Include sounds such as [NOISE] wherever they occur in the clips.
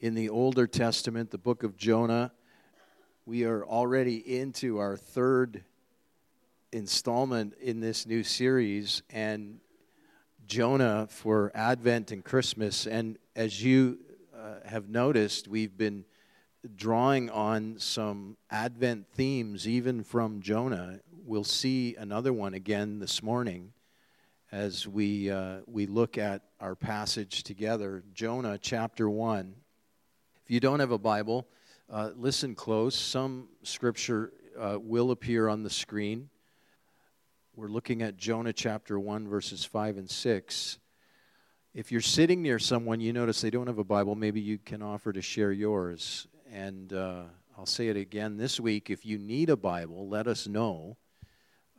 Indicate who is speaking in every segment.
Speaker 1: in the Older Testament, the book of Jonah. We are already into our third installment in this new series, and Jonah for Advent and Christmas. And as you uh, have noticed, we've been drawing on some Advent themes, even from Jonah. We'll see another one again this morning as we, uh, we look at our passage together. Jonah chapter 1. If you don't have a Bible, uh, listen close. Some scripture uh, will appear on the screen. We're looking at Jonah chapter 1, verses 5 and 6. If you're sitting near someone, you notice they don't have a Bible, maybe you can offer to share yours. And uh, I'll say it again this week if you need a Bible, let us know.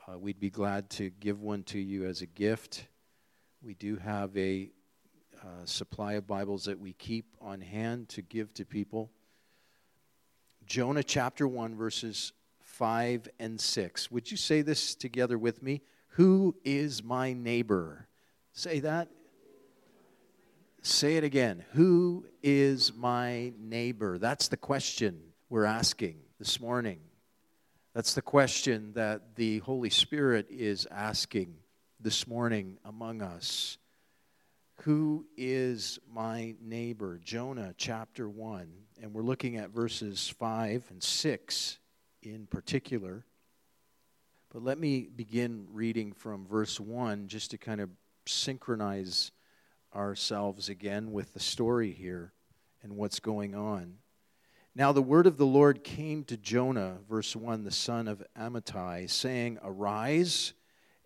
Speaker 1: Uh, we'd be glad to give one to you as a gift. We do have a uh, supply of Bibles that we keep on hand to give to people. Jonah chapter 1, verses 5 and 6. Would you say this together with me? Who is my neighbor? Say that. Say it again. Who is my neighbor? That's the question we're asking this morning. That's the question that the Holy Spirit is asking this morning among us. Who is my neighbor? Jonah chapter 1. And we're looking at verses 5 and 6 in particular. But let me begin reading from verse 1 just to kind of synchronize ourselves again with the story here and what's going on. Now the word of the Lord came to Jonah, verse 1, the son of Amittai, saying, Arise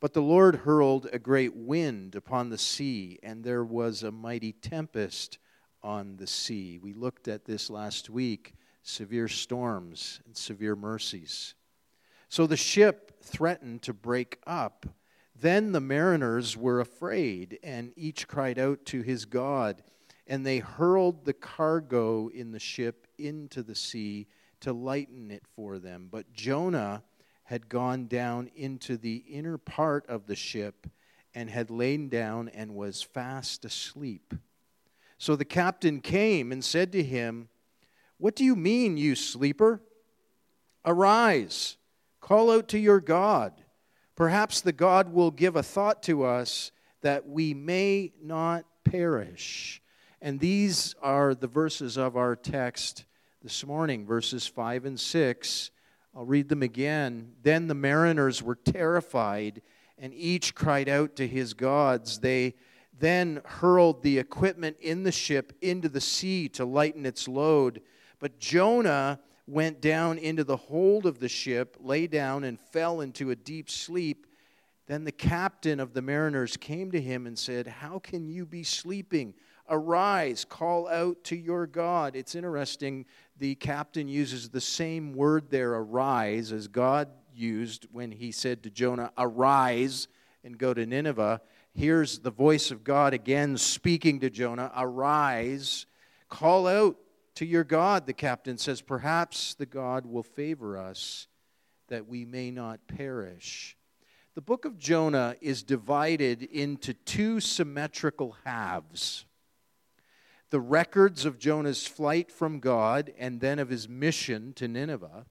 Speaker 1: But the Lord hurled a great wind upon the sea, and there was a mighty tempest on the sea. We looked at this last week severe storms and severe mercies. So the ship threatened to break up. Then the mariners were afraid, and each cried out to his God. And they hurled the cargo in the ship into the sea to lighten it for them. But Jonah had gone down into the inner part of the ship and had lain down and was fast asleep. So the captain came and said to him, What do you mean, you sleeper? Arise, call out to your God. Perhaps the God will give a thought to us that we may not perish. And these are the verses of our text this morning, verses 5 and 6 I'll read them again. Then the mariners were terrified, and each cried out to his gods. They then hurled the equipment in the ship into the sea to lighten its load. But Jonah went down into the hold of the ship, lay down, and fell into a deep sleep. Then the captain of the mariners came to him and said, How can you be sleeping? Arise, call out to your God. It's interesting the captain uses the same word there, arise, as God used when he said to Jonah, Arise and go to Nineveh. Here's the voice of God again speaking to Jonah, Arise, call out to your God, the captain says. Perhaps the God will favor us that we may not perish. The book of Jonah is divided into two symmetrical halves the records of Jonah's flight from God and then of his mission to Nineveh.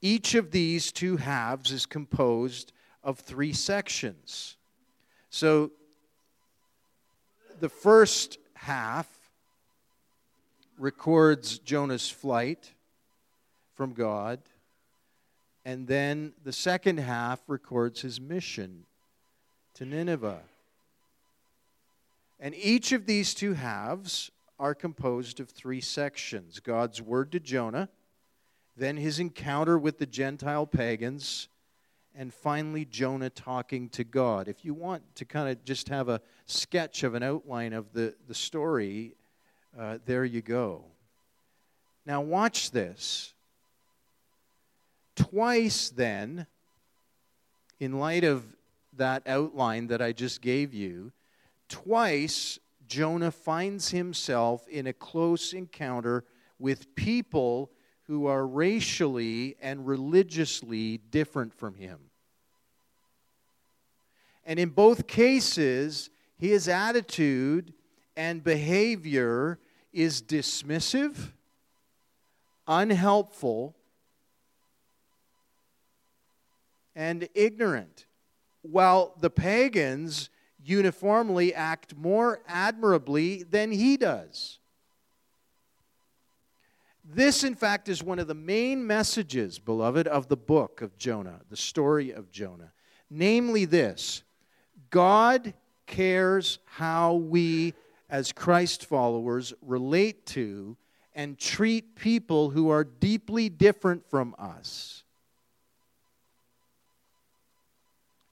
Speaker 1: Each of these two halves is composed of three sections. So the first half records Jonah's flight from God, and then the second half records his mission to Nineveh. And each of these two halves are composed of three sections God's word to Jonah, then his encounter with the Gentile pagans, and finally Jonah talking to God. If you want to kind of just have a sketch of an outline of the, the story, uh, there you go. Now, watch this. Twice, then, in light of that outline that I just gave you, twice Jonah finds himself in a close encounter with people who are racially and religiously different from him. And in both cases, his attitude and behavior is dismissive, unhelpful, and ignorant, while the pagans uniformly act more admirably than he does. This, in fact, is one of the main messages, beloved, of the book of Jonah, the story of Jonah. Namely, this God cares how we, as Christ followers, relate to and treat people who are deeply different from us.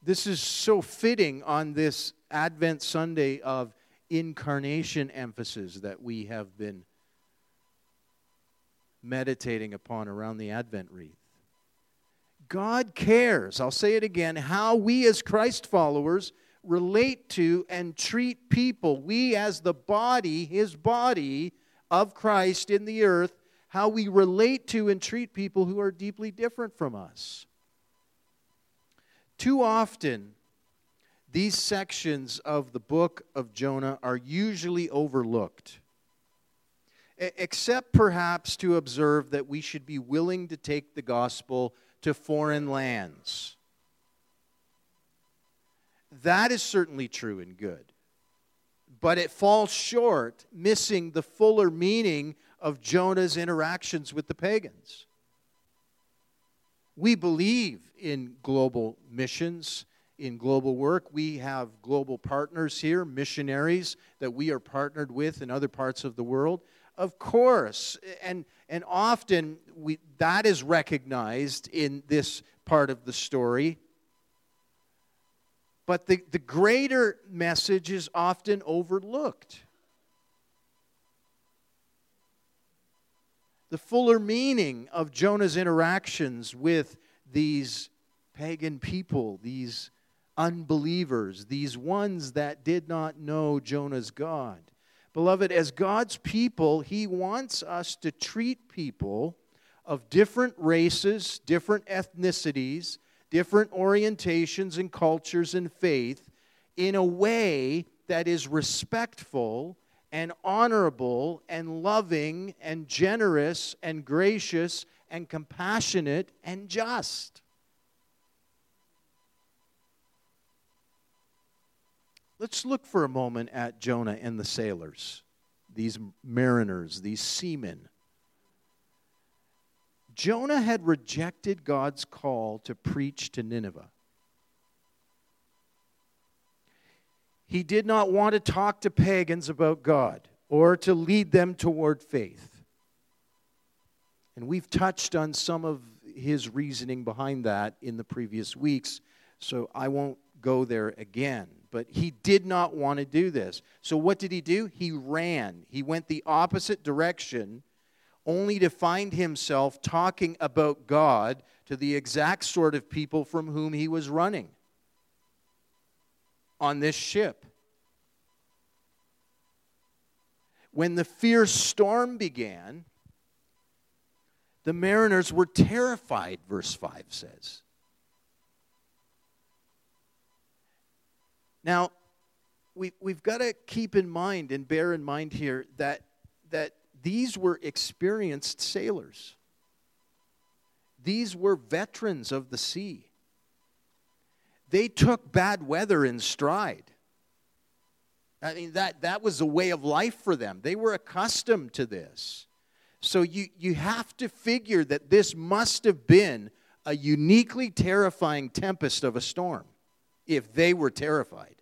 Speaker 1: This is so fitting on this Advent Sunday of incarnation emphasis that we have been meditating upon around the Advent wreath. God cares, I'll say it again, how we as Christ followers relate to and treat people. We, as the body, his body of Christ in the earth, how we relate to and treat people who are deeply different from us. Too often, these sections of the book of Jonah are usually overlooked, except perhaps to observe that we should be willing to take the gospel to foreign lands. That is certainly true and good. But it falls short, missing the fuller meaning of Jonah's interactions with the pagans. We believe in global missions, in global work. We have global partners here, missionaries that we are partnered with in other parts of the world. Of course, and, and often we, that is recognized in this part of the story. But the, the greater message is often overlooked. The fuller meaning of Jonah's interactions with these pagan people, these unbelievers, these ones that did not know Jonah's God. Beloved, as God's people, He wants us to treat people of different races, different ethnicities, different orientations and cultures and faith in a way that is respectful and honorable and loving and generous and gracious and compassionate and just. Let's look for a moment at Jonah and the sailors, these mariners, these seamen. Jonah had rejected God's call to preach to Nineveh. He did not want to talk to pagans about God or to lead them toward faith. And we've touched on some of his reasoning behind that in the previous weeks, so I won't go there again. But he did not want to do this. So what did he do? He ran. He went the opposite direction only to find himself talking about God to the exact sort of people from whom he was running on this ship. When the fierce storm began, the mariners were terrified, verse 5 says. Now, we, we've got to keep in mind and bear in mind here that, that these were experienced sailors. These were veterans of the sea. They took bad weather in stride. I mean, that, that was a way of life for them. They were accustomed to this. So you, you have to figure that this must have been a uniquely terrifying tempest of a storm if they were terrified.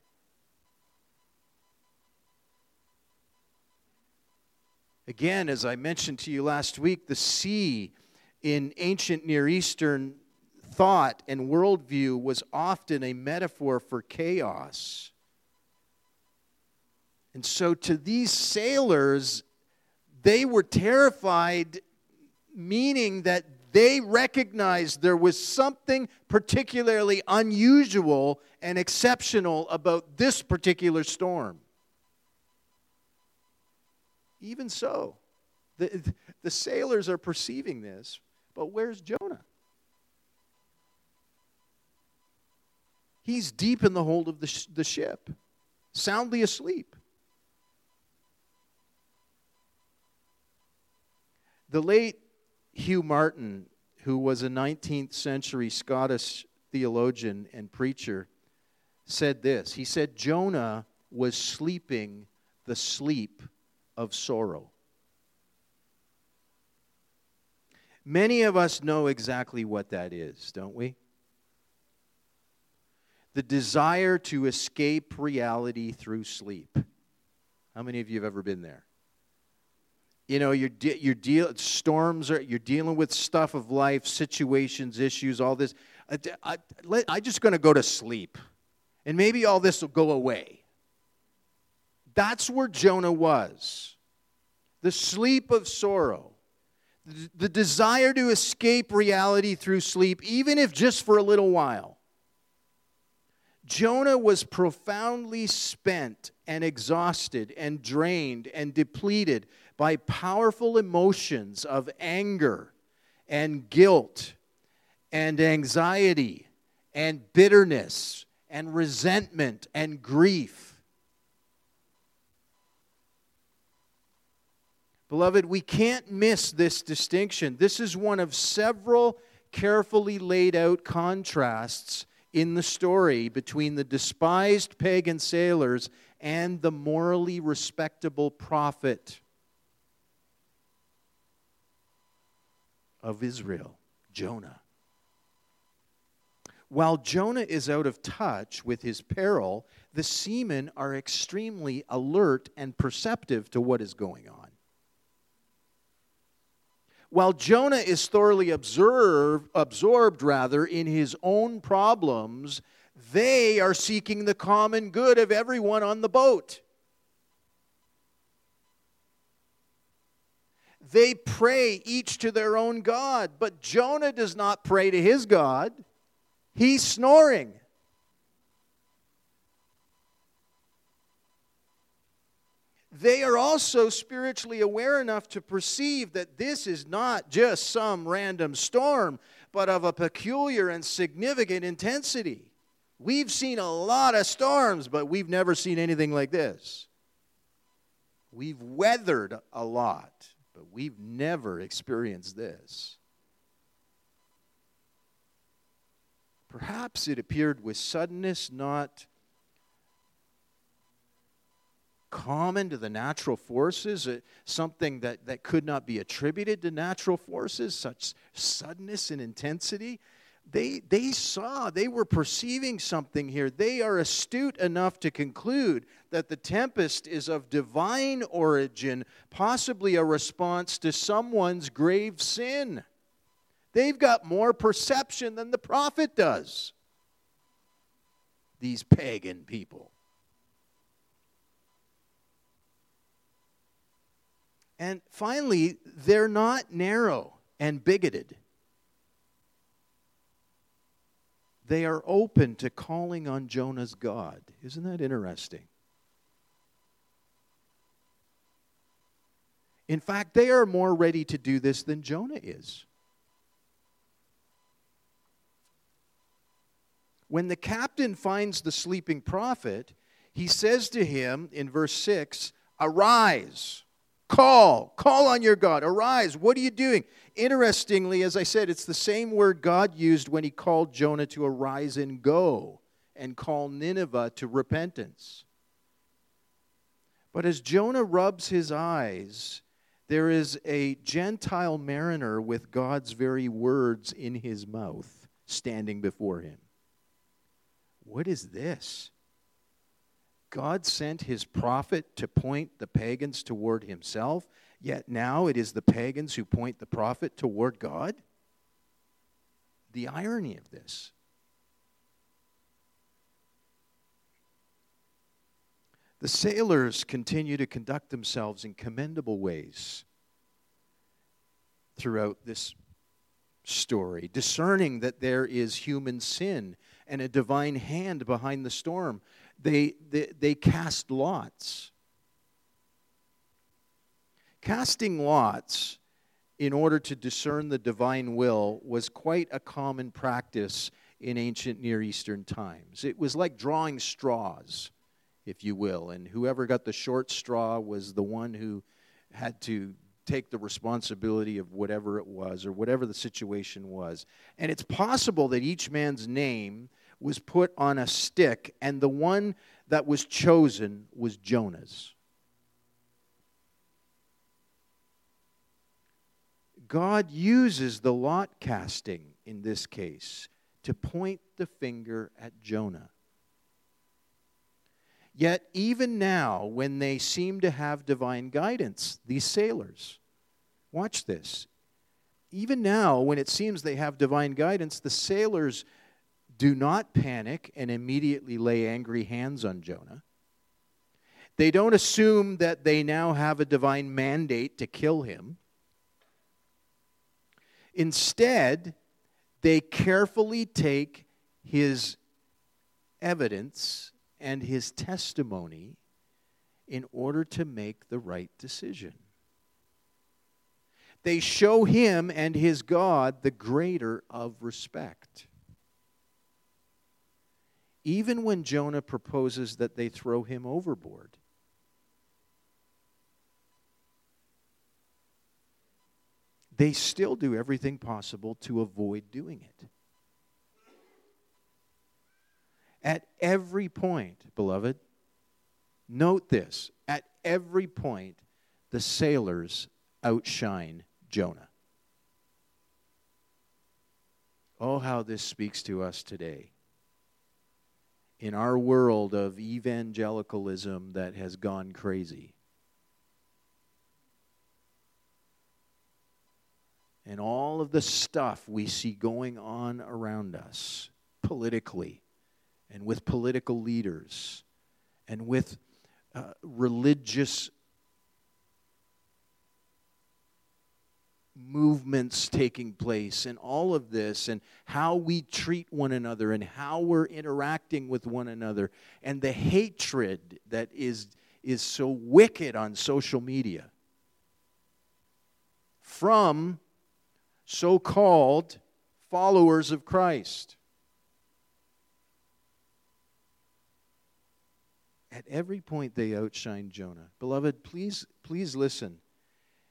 Speaker 1: Again, as I mentioned to you last week, the sea in ancient Near Eastern thought and worldview was often a metaphor for chaos. And so, to these sailors, they were terrified meaning that they recognized there was something particularly unusual and exceptional about this particular storm. Even so, the, the sailors are perceiving this, but where's Jonah? He's deep in the hold of the, sh- the ship, soundly asleep. The late Hugh Martin, who was a 19th century Scottish theologian and preacher, said this. He said, Jonah was sleeping the sleep of sorrow. Many of us know exactly what that is, don't we? The desire to escape reality through sleep. How many of you have ever been there? You know, you're, de- you're deal- storms are, you're dealing with stuff of life, situations, issues, all this. I, I, I'm just going to go to sleep. And maybe all this will go away. That's where Jonah was the sleep of sorrow, the desire to escape reality through sleep, even if just for a little while. Jonah was profoundly spent and exhausted and drained and depleted by powerful emotions of anger and guilt and anxiety and bitterness and resentment and grief. Beloved, we can't miss this distinction. This is one of several carefully laid out contrasts in the story between the despised pagan sailors and the morally respectable prophet of Israel, Jonah. While Jonah is out of touch with his peril, the seamen are extremely alert and perceptive to what is going on. While Jonah is thoroughly observed, absorbed rather in his own problems, they are seeking the common good of everyone on the boat. They pray each to their own God, but Jonah does not pray to his God. He's snoring. They are also spiritually aware enough to perceive that this is not just some random storm, but of a peculiar and significant intensity. We've seen a lot of storms, but we've never seen anything like this. We've weathered a lot, but we've never experienced this. Perhaps it appeared with suddenness, not common to the natural forces, uh, something that, that could not be attributed to natural forces, such suddenness and intensity. They, they saw, they were perceiving something here. They are astute enough to conclude that the tempest is of divine origin, possibly a response to someone's grave sin. They've got more perception than the prophet does. These pagan people. And finally, they're not narrow and bigoted. They are open to calling on Jonah's God. Isn't that interesting? In fact, they are more ready to do this than Jonah is. When the captain finds the sleeping prophet, he says to him in verse 6 Arise, call, call on your God, arise, what are you doing? Interestingly, as I said, it's the same word God used when he called Jonah to arise and go and call Nineveh to repentance. But as Jonah rubs his eyes, there is a Gentile mariner with God's very words in his mouth standing before him. What is this? God sent his prophet to point the pagans toward himself, yet now it is the pagans who point the prophet toward God? The irony of this. The sailors continue to conduct themselves in commendable ways. throughout this story, discerning that there is human sin and a divine hand behind the storm. They, they, cast lots. Casting lots in order to discern the divine will was quite a common practice in ancient Near Eastern times. It was like drawing straws, if you will, and whoever got the short straw was the one who had to take the responsibility of whatever it was or whatever the situation was. And it's possible that each man's name was put on a stick, and the one that was chosen was Jonah's. God uses the lot casting in this case to point the finger at Jonah. Yet, even now, when they seem to have divine guidance, these sailors, watch this. Even now, when it seems they have divine guidance, the sailors do not panic and immediately lay angry hands on Jonah. They don't assume that they now have a divine mandate to kill him. Instead, they carefully take his evidence and his testimony in order to make the right decision. They show him and his God the greater of respect. Even when Jonah proposes that they throw him overboard, they still do everything possible to avoid doing it. At every point, beloved, note this at every point, the sailors outshine Jonah. Oh, how this speaks to us today. In our world of evangelicalism that has gone crazy. and all of the stuff we see going on around us politically and with political leaders and with uh, religious movements taking place and all of this and how we treat one another and how we're interacting with one another and the hatred that is is so wicked on social media from so called followers of Christ. At every point, they outshine Jonah. Beloved, please, please listen.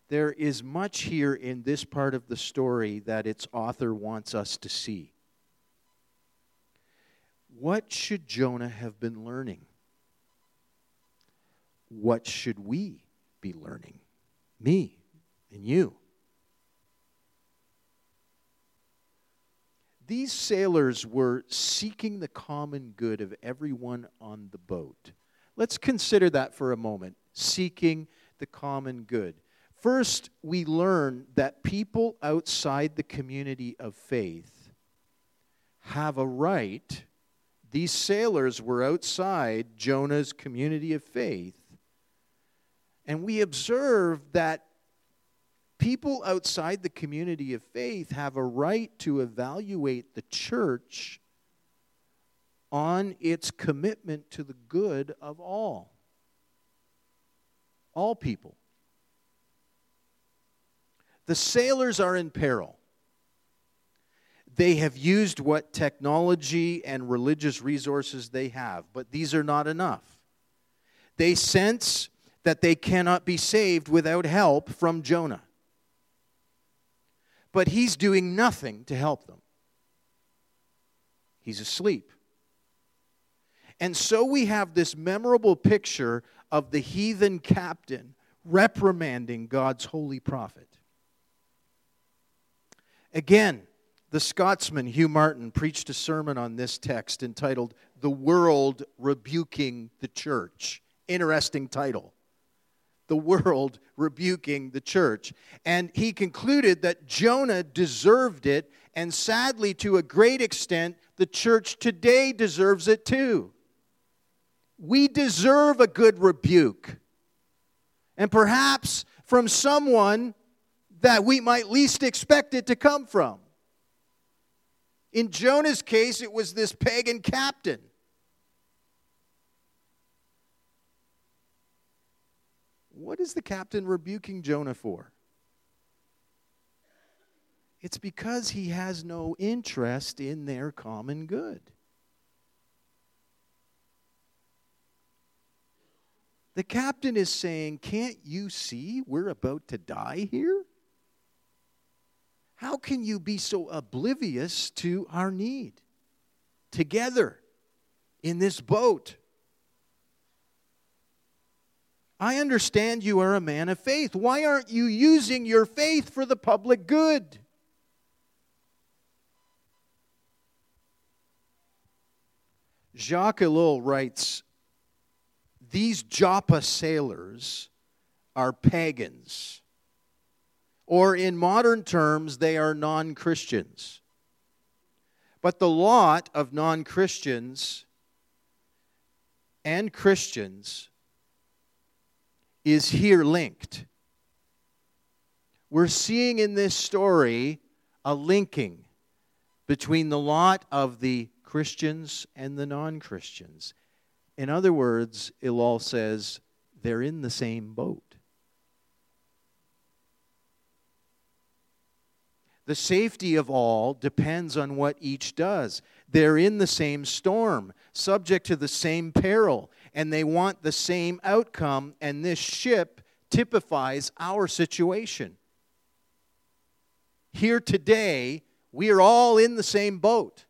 Speaker 1: There is much here in this part of the story that its author wants us to see. What should Jonah have been learning? What should we be learning? Me and you. These sailors were seeking the common good of everyone on the boat. Let's consider that for a moment seeking the common good. First, we learn that people outside the community of faith have a right. These sailors were outside Jonah's community of faith. And we observe that people outside the community of faith have a right to evaluate the church on its commitment to the good of all. All people. The sailors are in peril. They have used what technology and religious resources they have, but these are not enough. They sense that they cannot be saved without help from Jonah but he's doing nothing to help them. He's asleep. And so we have this memorable picture of the heathen captain reprimanding God's holy prophet. Again, the Scotsman Hugh Martin preached a sermon on this text entitled The World Rebuking the Church. Interesting title the world rebuking the church. And he concluded that Jonah deserved it, and sadly, to a great extent, the church today deserves it too. We deserve a good rebuke. And perhaps from someone that we might least expect it to come from. In Jonah's case, it was this pagan captain. What is the captain rebuking Jonah for? It's because he has no interest in their common good. The captain is saying, Can't you see we're about to die here? How can you be so oblivious to our need? Together in this boat. I understand you are a man of faith. Why aren't you using your faith for the public good? Jacques Ellul writes These Joppa sailors are pagans, or in modern terms, they are non Christians. But the lot of non Christians and Christians is here linked. We're seeing in this story a linking between the lot of the Christians and the non Christians. In other words, Ellul says they're in the same boat. The safety of all depends on what each does. They're in the same storm, subject to the same peril, and they want the same outcome, and this ship typifies our situation. Here today, we are all in the same boat.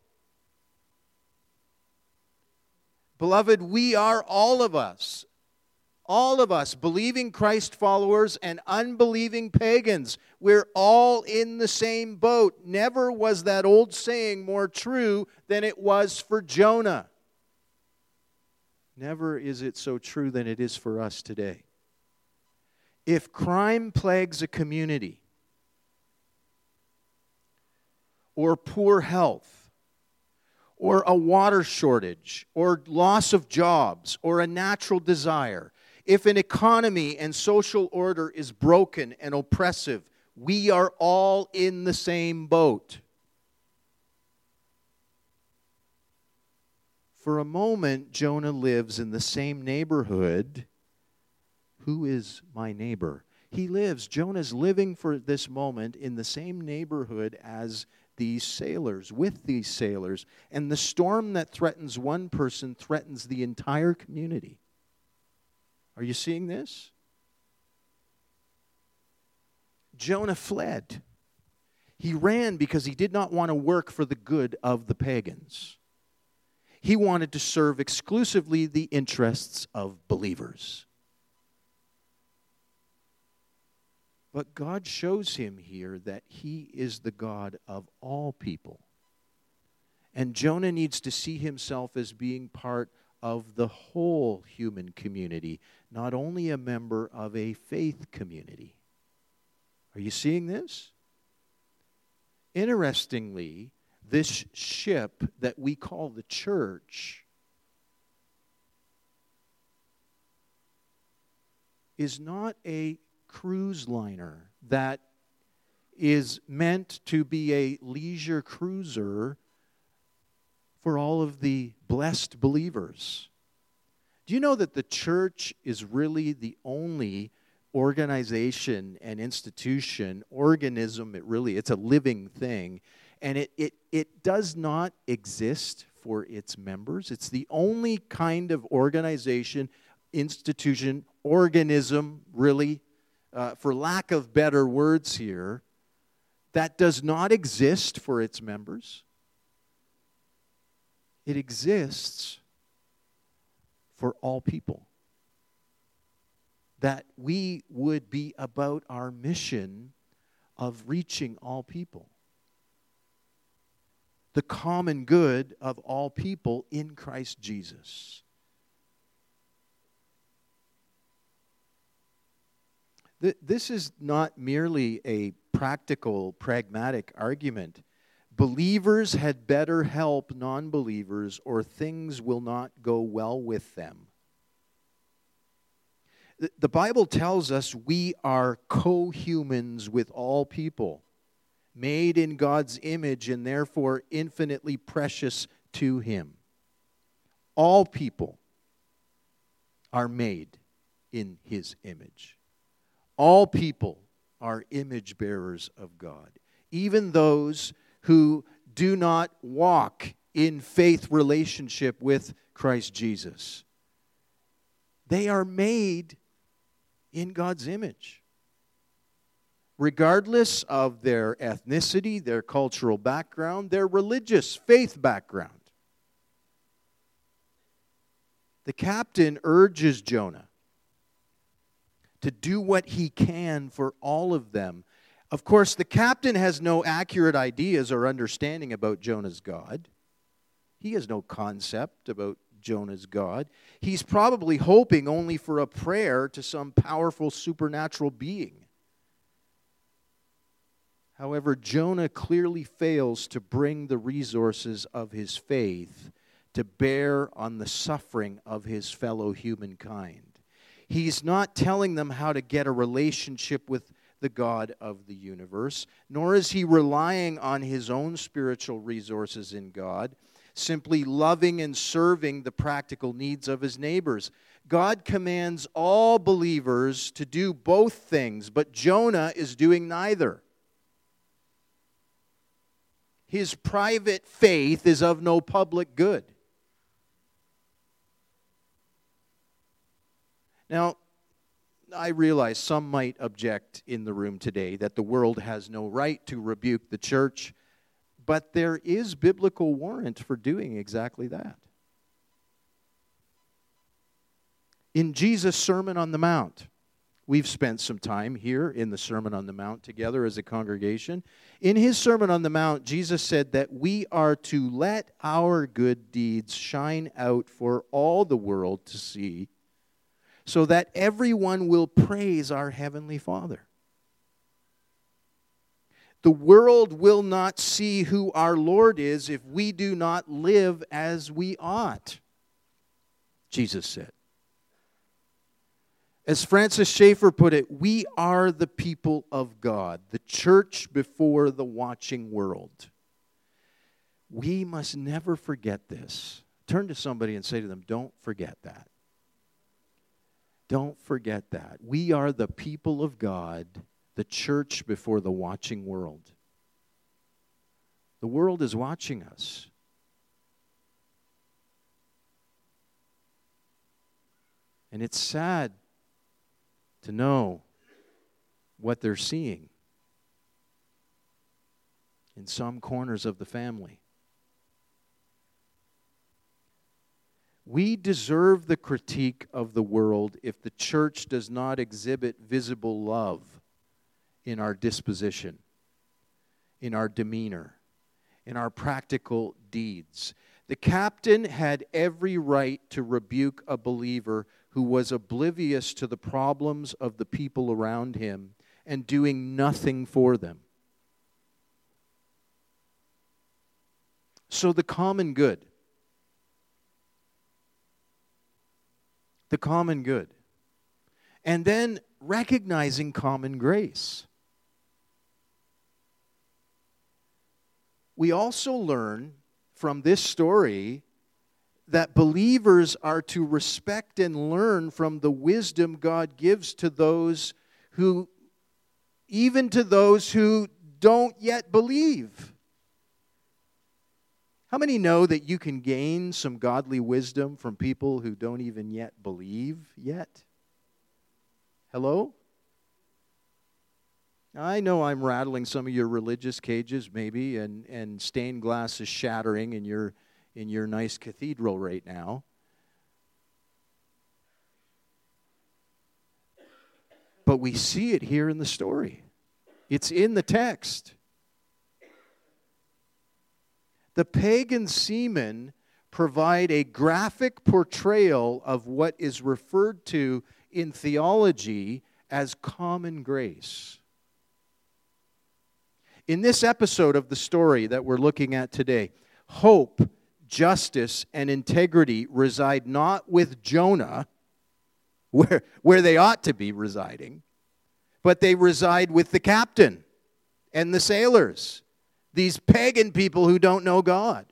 Speaker 1: Beloved, we are all of us, all of us, believing Christ followers and unbelieving pagans. We're all in the same boat. Never was that old saying more true than it was for Jonah. Never is it so true than it is for us today. If crime plagues a community, or poor health, or a water shortage, or loss of jobs, or a natural desire, if an economy and social order is broken and oppressive, we are all in the same boat. For a moment, Jonah lives in the same neighborhood. Who is my neighbor? He lives, Jonah's living for this moment in the same neighborhood as these sailors, with these sailors. And the storm that threatens one person threatens the entire community. Are you seeing this? Jonah fled. He ran because he did not want to work for the good of the pagans. He wanted to serve exclusively the interests of believers. But God shows him here that he is the God of all people. And Jonah needs to see himself as being part of the whole human community, not only a member of a faith community. Are you seeing this? Interestingly, this ship that we call the church is not a cruise liner that is meant to be a leisure cruiser for all of the blessed believers. Do you know that the church is really the only organization and institution, organism, it really, it's a living thing, and it, it, it does not exist for its members. It's the only kind of organization, institution, organism, really, uh, for lack of better words here, that does not exist for its members. It exists for all people. That we would be about our mission of reaching all people. The common good of all people in Christ Jesus. This is not merely a practical, pragmatic argument. Believers had better help non believers, or things will not go well with them. The Bible tells us we are co humans with all people, made in God's image and therefore infinitely precious to Him. All people are made in His image. All people are image bearers of God, even those who do not walk in faith relationship with Christ Jesus. They are made in God's image. Regardless of their ethnicity, their cultural background, their religious faith background. The captain urges Jonah to do what he can for all of them. Of course, the captain has no accurate ideas or understanding about Jonah's God. He has no concept about Jonah's God. He's probably hoping only for a prayer to some powerful supernatural being. However, Jonah clearly fails to bring the resources of his faith to bear on the suffering of his fellow humankind. He's not telling them how to get a relationship with the God of the universe, nor is he relying on his own spiritual resources in God simply loving and serving the practical needs of his neighbors. God commands all believers to do both things, but Jonah is doing neither. His private faith is of no public good. Now, I realize some might object in the room today that the world has no right to rebuke the church but there is biblical warrant for doing exactly that. In Jesus' Sermon on the Mount, we've spent some time here in the Sermon on the Mount together as a congregation. In his Sermon on the Mount, Jesus said that we are to let our good deeds shine out for all the world to see, so that everyone will praise our Heavenly Father. The world will not see who our Lord is if we do not live as we ought, Jesus said. As Francis Schaeffer put it, we are the people of God, the church before the watching world. We must never forget this. Turn to somebody and say to them, Don't forget that. Don't forget that. We are the people of God the church before the watching world. The world is watching us. And it's sad to know what they're seeing in some corners of the family. We deserve the critique of the world if the church does not exhibit visible love in our disposition, in our demeanor, in our practical deeds. The captain had every right to rebuke a believer who was oblivious to the problems of the people around him and doing nothing for them. So, the common good. The common good. And then recognizing common grace. we also learn from this story that believers are to respect and learn from the wisdom God gives to those who, even to those who don't yet believe. How many know that you can gain some godly wisdom from people who don't even yet believe yet? Hello? I know I'm rattling some of your religious cages, maybe, and, and stained glass is shattering in your, in your nice cathedral right now. But we see it here in the story, it's in the text. The pagan seamen provide a graphic portrayal of what is referred to in theology as common grace. In this episode of the story that we're looking at today, hope, justice, and integrity reside not with Jonah, [LAUGHS] where, where they ought to be residing, but they reside with the captain and the sailors, these pagan people who don't know God.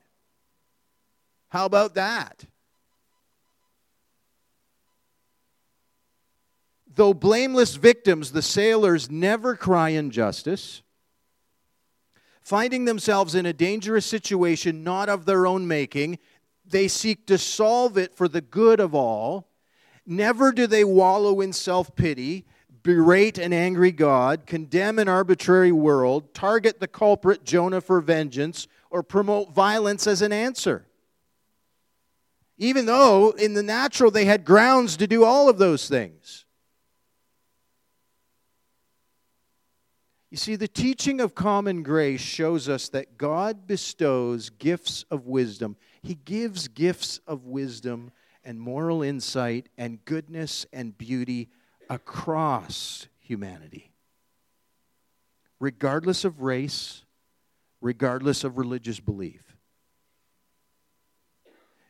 Speaker 1: How about that? Though blameless victims, the sailors never cry injustice. Finding themselves in a dangerous situation not of their own making, they seek to solve it for the good of all. Never do they wallow in self pity, berate an angry God, condemn an arbitrary world, target the culprit Jonah for vengeance, or promote violence as an answer. Even though in the natural they had grounds to do all of those things. You see, the teaching of common grace shows us that God bestows gifts of wisdom. He gives gifts of wisdom and moral insight and goodness and beauty across humanity, regardless of race, regardless of religious belief.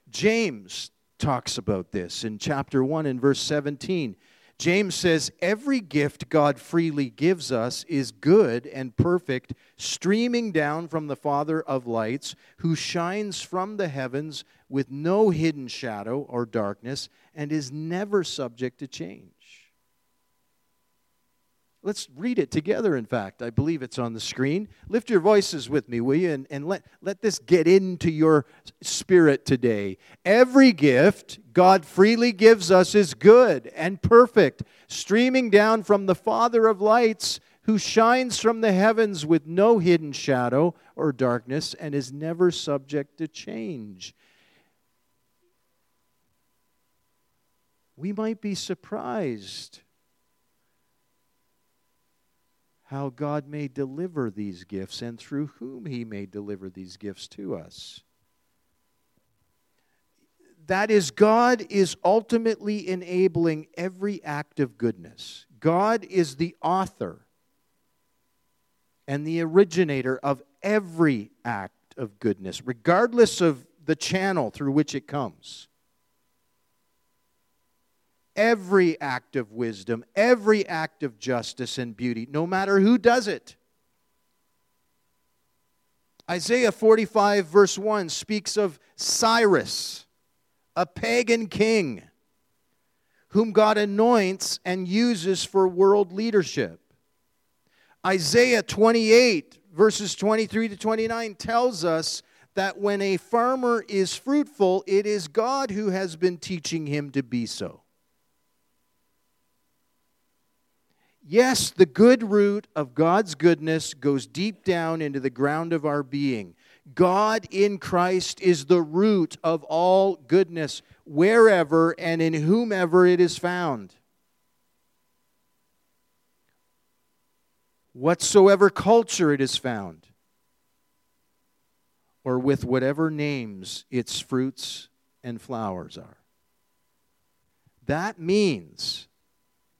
Speaker 1: James talks about this in chapter 1 and verse 17. James says, Every gift God freely gives us is good and perfect, streaming down from the Father of lights, who shines from the heavens with no hidden shadow or darkness, and is never subject to change. Let's read it together, in fact. I believe it's on the screen. Lift your voices with me, will you? And, and let, let this get into your spirit today. Every gift God freely gives us is good and perfect, streaming down from the Father of lights, who shines from the heavens with no hidden shadow or darkness and is never subject to change. We might be surprised how God may deliver these gifts and through whom He may deliver these gifts to us. That is, God is ultimately enabling every act of goodness. God is the author and the originator of every act of goodness, regardless of the channel through which it comes every act of wisdom, every act of justice and beauty, no matter who does it. Isaiah 45, verse 1, speaks of Cyrus, a pagan king, whom God anoints and uses for world leadership. Isaiah 28, verses 23 to 29, tells us that when a farmer is fruitful, it is God who has been teaching him to be so. Yes, the good root of God's goodness goes deep down into the ground of our being. God in Christ is the root of all goodness, wherever and in whomever it is found. Whatsoever culture it is found, or with whatever names its fruits and flowers are. That means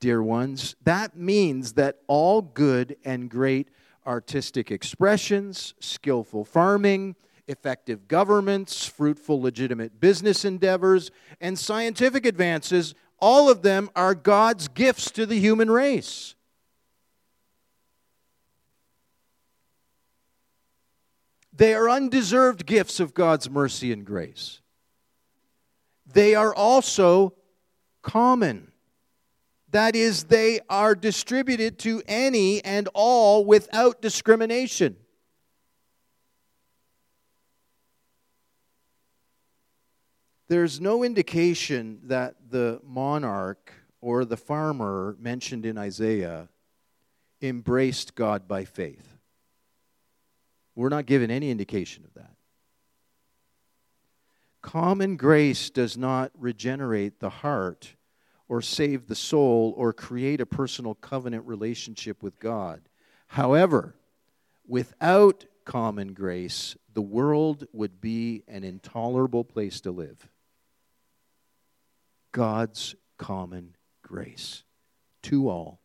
Speaker 1: dear ones, that means that all good and great artistic expressions, skillful farming, effective governments, fruitful legitimate business endeavors, and scientific advances, all of them are God's gifts to the human race. They are undeserved gifts of God's mercy and grace. They are also common. That is, they are distributed to any and all without discrimination. There's no indication that the monarch or the farmer mentioned in Isaiah embraced God by faith. We're not given any indication of that. Common grace does not regenerate the heart or save the soul or create a personal covenant relationship with God. However, without common grace, the world would be an intolerable place to live. God's common grace to all.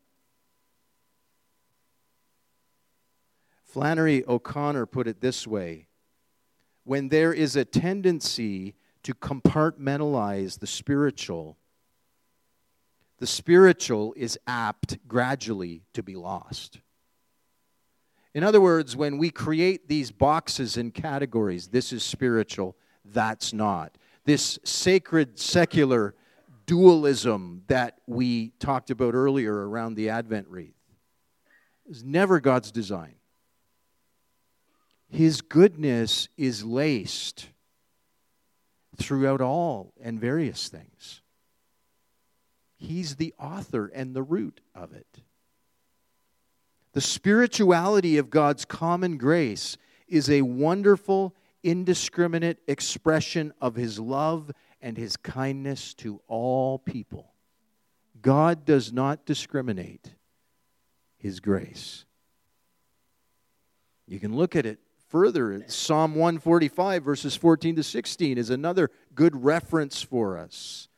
Speaker 1: Flannery O'Connor put it this way when there is a tendency to compartmentalize the spiritual, the spiritual is apt gradually to be lost. In other words, when we create these boxes and categories, this is spiritual, that's not. This sacred secular dualism that we talked about earlier around the Advent wreath is never God's design. His goodness is laced throughout all and various things. He's the author and the root of it. The spirituality of God's common grace is a wonderful, indiscriminate expression of His love and His kindness to all people. God does not discriminate His grace. You can look at it further. Psalm 145, verses 14 to 16, is another good reference for us.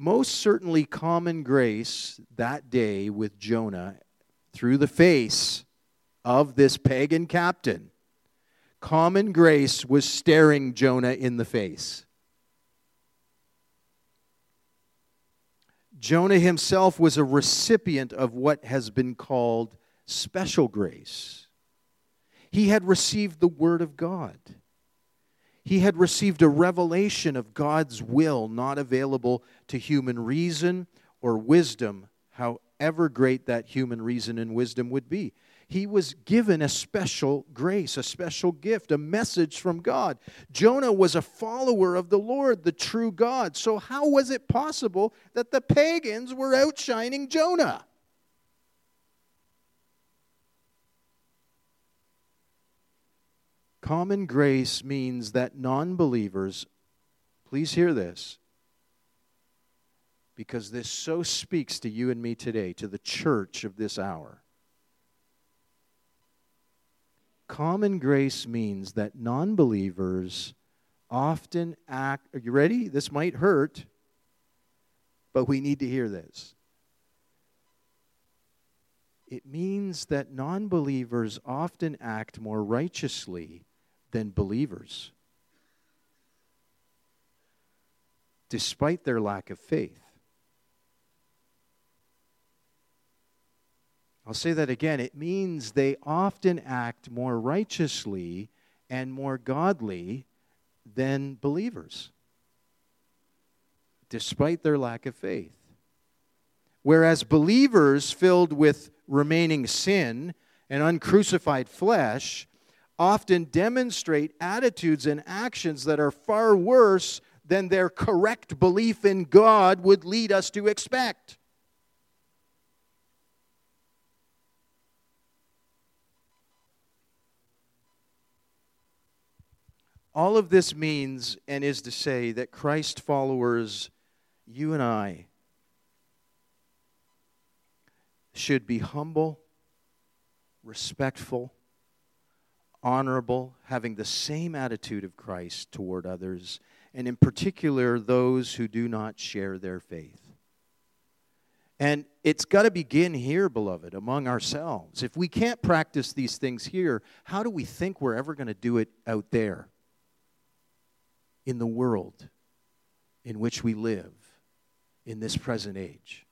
Speaker 1: Most certainly, common grace that day with Jonah through the face of this pagan captain, common grace was staring Jonah in the face. Jonah himself was a recipient of what has been called special grace. He had received the Word of God. He had received a revelation of God's will not available to human reason or wisdom, however great that human reason and wisdom would be. He was given a special grace, a special gift, a message from God. Jonah was a follower of the Lord, the true God. So, how was it possible that the pagans were outshining Jonah? Common grace means that non believers, please hear this, because this so speaks to you and me today, to the church of this hour. Common grace means that non believers often act. Are you ready? This might hurt, but we need to hear this. It means that non believers often act more righteously than believers, despite their lack of faith. I'll say that again. It means they often act more righteously and more godly than believers, despite their lack of faith. Whereas believers filled with remaining sin and uncrucified flesh often demonstrate attitudes and actions that are far worse than their correct belief in God would lead us to expect. All of this means and is to say that Christ followers, you and I, should be humble, respectful, honorable, having the same attitude of Christ toward others, and in particular those who do not share their faith. And it's got to begin here, beloved, among ourselves. If we can't practice these things here, how do we think we're ever going to do it out there in the world in which we live in this present age?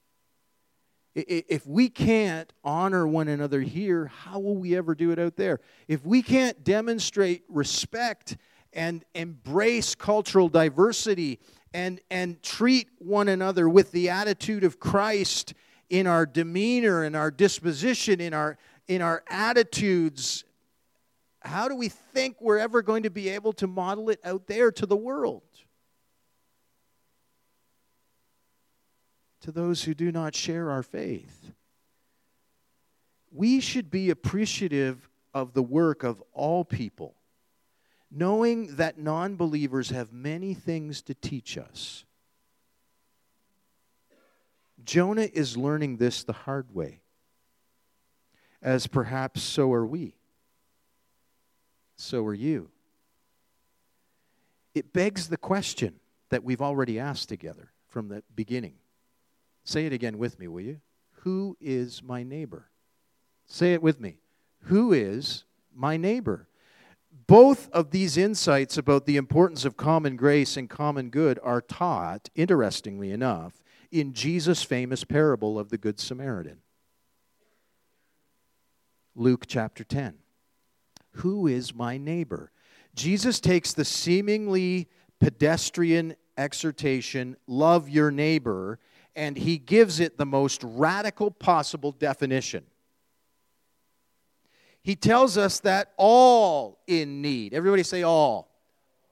Speaker 1: If we can't honor one another here, how will we ever do it out there? If we can't demonstrate respect and embrace cultural diversity and, and treat one another with the attitude of Christ in our demeanor, in our disposition, in our, in our attitudes, how do we think we're ever going to be able to model it out there to the world? To those who do not share our faith. We should be appreciative of the work of all people, knowing that non believers have many things to teach us. Jonah is learning this the hard way, as perhaps so are we. So are you. It begs the question that we've already asked together from the beginning Say it again with me, will you? Who is my neighbor? Say it with me. Who is my neighbor? Both of these insights about the importance of common grace and common good are taught, interestingly enough, in Jesus' famous parable of the Good Samaritan. Luke chapter 10. Who is my neighbor? Jesus takes the seemingly pedestrian exhortation, love your neighbor, and he gives it the most radical possible definition. He tells us that all in need, everybody say all.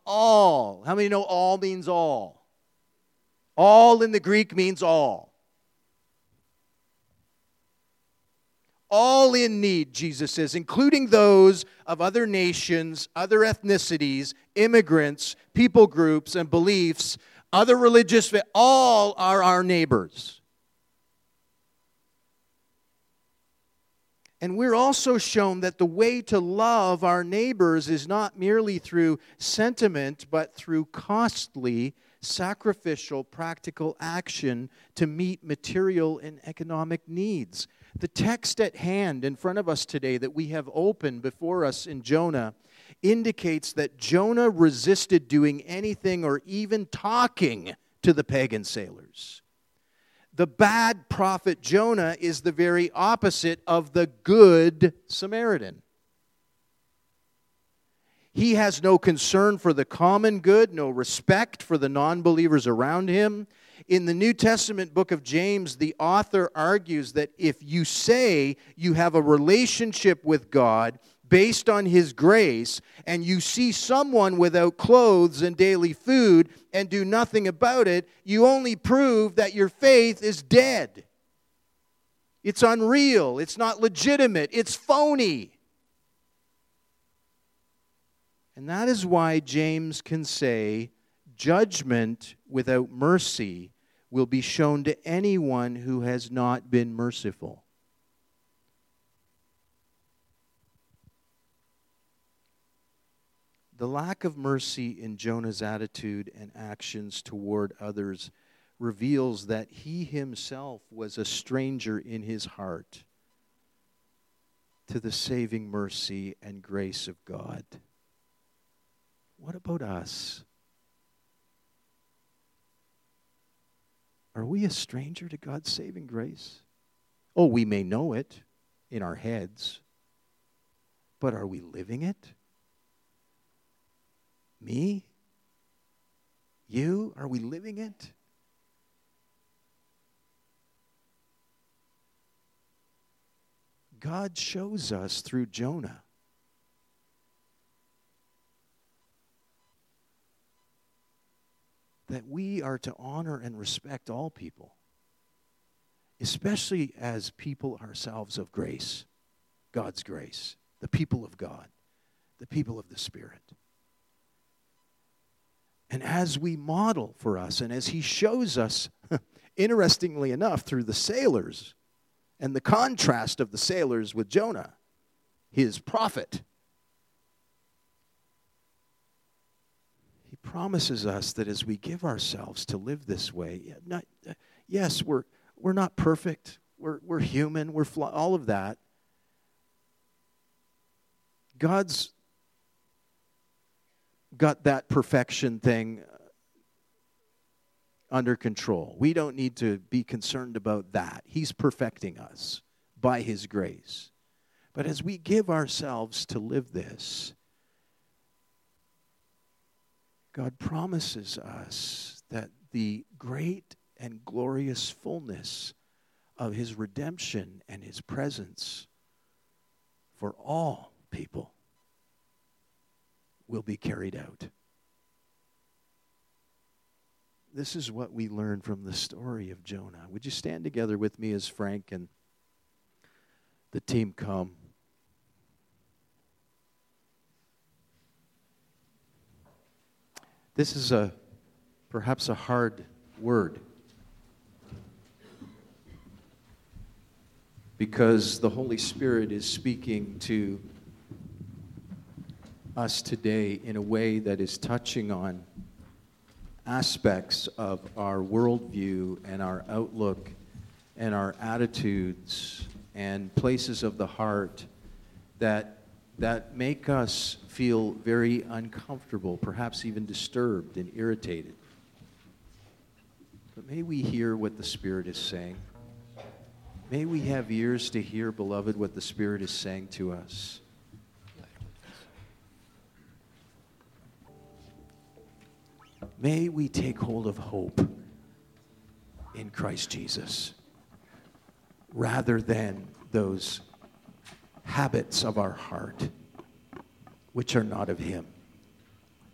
Speaker 1: All. How many know all means all? All in the Greek means all. all in need, Jesus says, including those of other nations, other ethnicities, immigrants, people groups, and beliefs, other religious, all are our neighbors. And we're also shown that the way to love our neighbors is not merely through sentiment, but through costly, sacrificial, practical action to meet material and economic needs. The text at hand in front of us today that we have opened before us in Jonah indicates that Jonah resisted doing anything or even talking to the pagan sailors. The bad prophet Jonah is the very opposite of the good Samaritan. He has no concern for the common good, no respect for the non believers around him. In the New Testament book of James, the author argues that if you say you have a relationship with God based on His grace, and you see someone without clothes and daily food and do nothing about it, you only prove that your faith is dead. It's unreal, it's not legitimate, it's phony. And that is why James can say, judgment without mercy will be shown to anyone who has not been merciful. The lack of mercy in Jonah's attitude and actions toward others reveals that he himself was a stranger in his heart to the saving mercy and grace of God. What about us? Are we a stranger to God's saving grace? Oh, we may know it in our heads, but are we living it? Me? You? Are we living it? God shows us through Jonah that we are to honor and respect all people, especially as people ourselves of grace, God's grace, the people of God, the people of the Spirit. And as we model for us, and as He shows us, [LAUGHS] interestingly enough, through the sailors and the contrast of the sailors with Jonah, his prophet he promises us that as we give ourselves to live this way, not, uh, yes, we're, we're not perfect, we're, we're human, we're flaw, all of that. God's got that perfection thing under control. We don't need to be concerned about that. He's perfecting us by His grace. But as we give ourselves to live this, God promises us that the great and glorious fullness of his redemption and his presence for all people will be carried out. This is what we learn from the story of Jonah. Would you stand together with me as Frank and the team come? This is a perhaps a hard word because the Holy Spirit is speaking to us today in a way that is touching on aspects of our worldview and our outlook and our attitudes and places of the heart that that make us feel very uncomfortable, perhaps even disturbed and irritated. But may we hear what the Spirit is saying. May we have ears to hear, beloved, what the Spirit is saying to us. May we take hold of hope in Christ Jesus rather than those habits of our heart which are not of Him.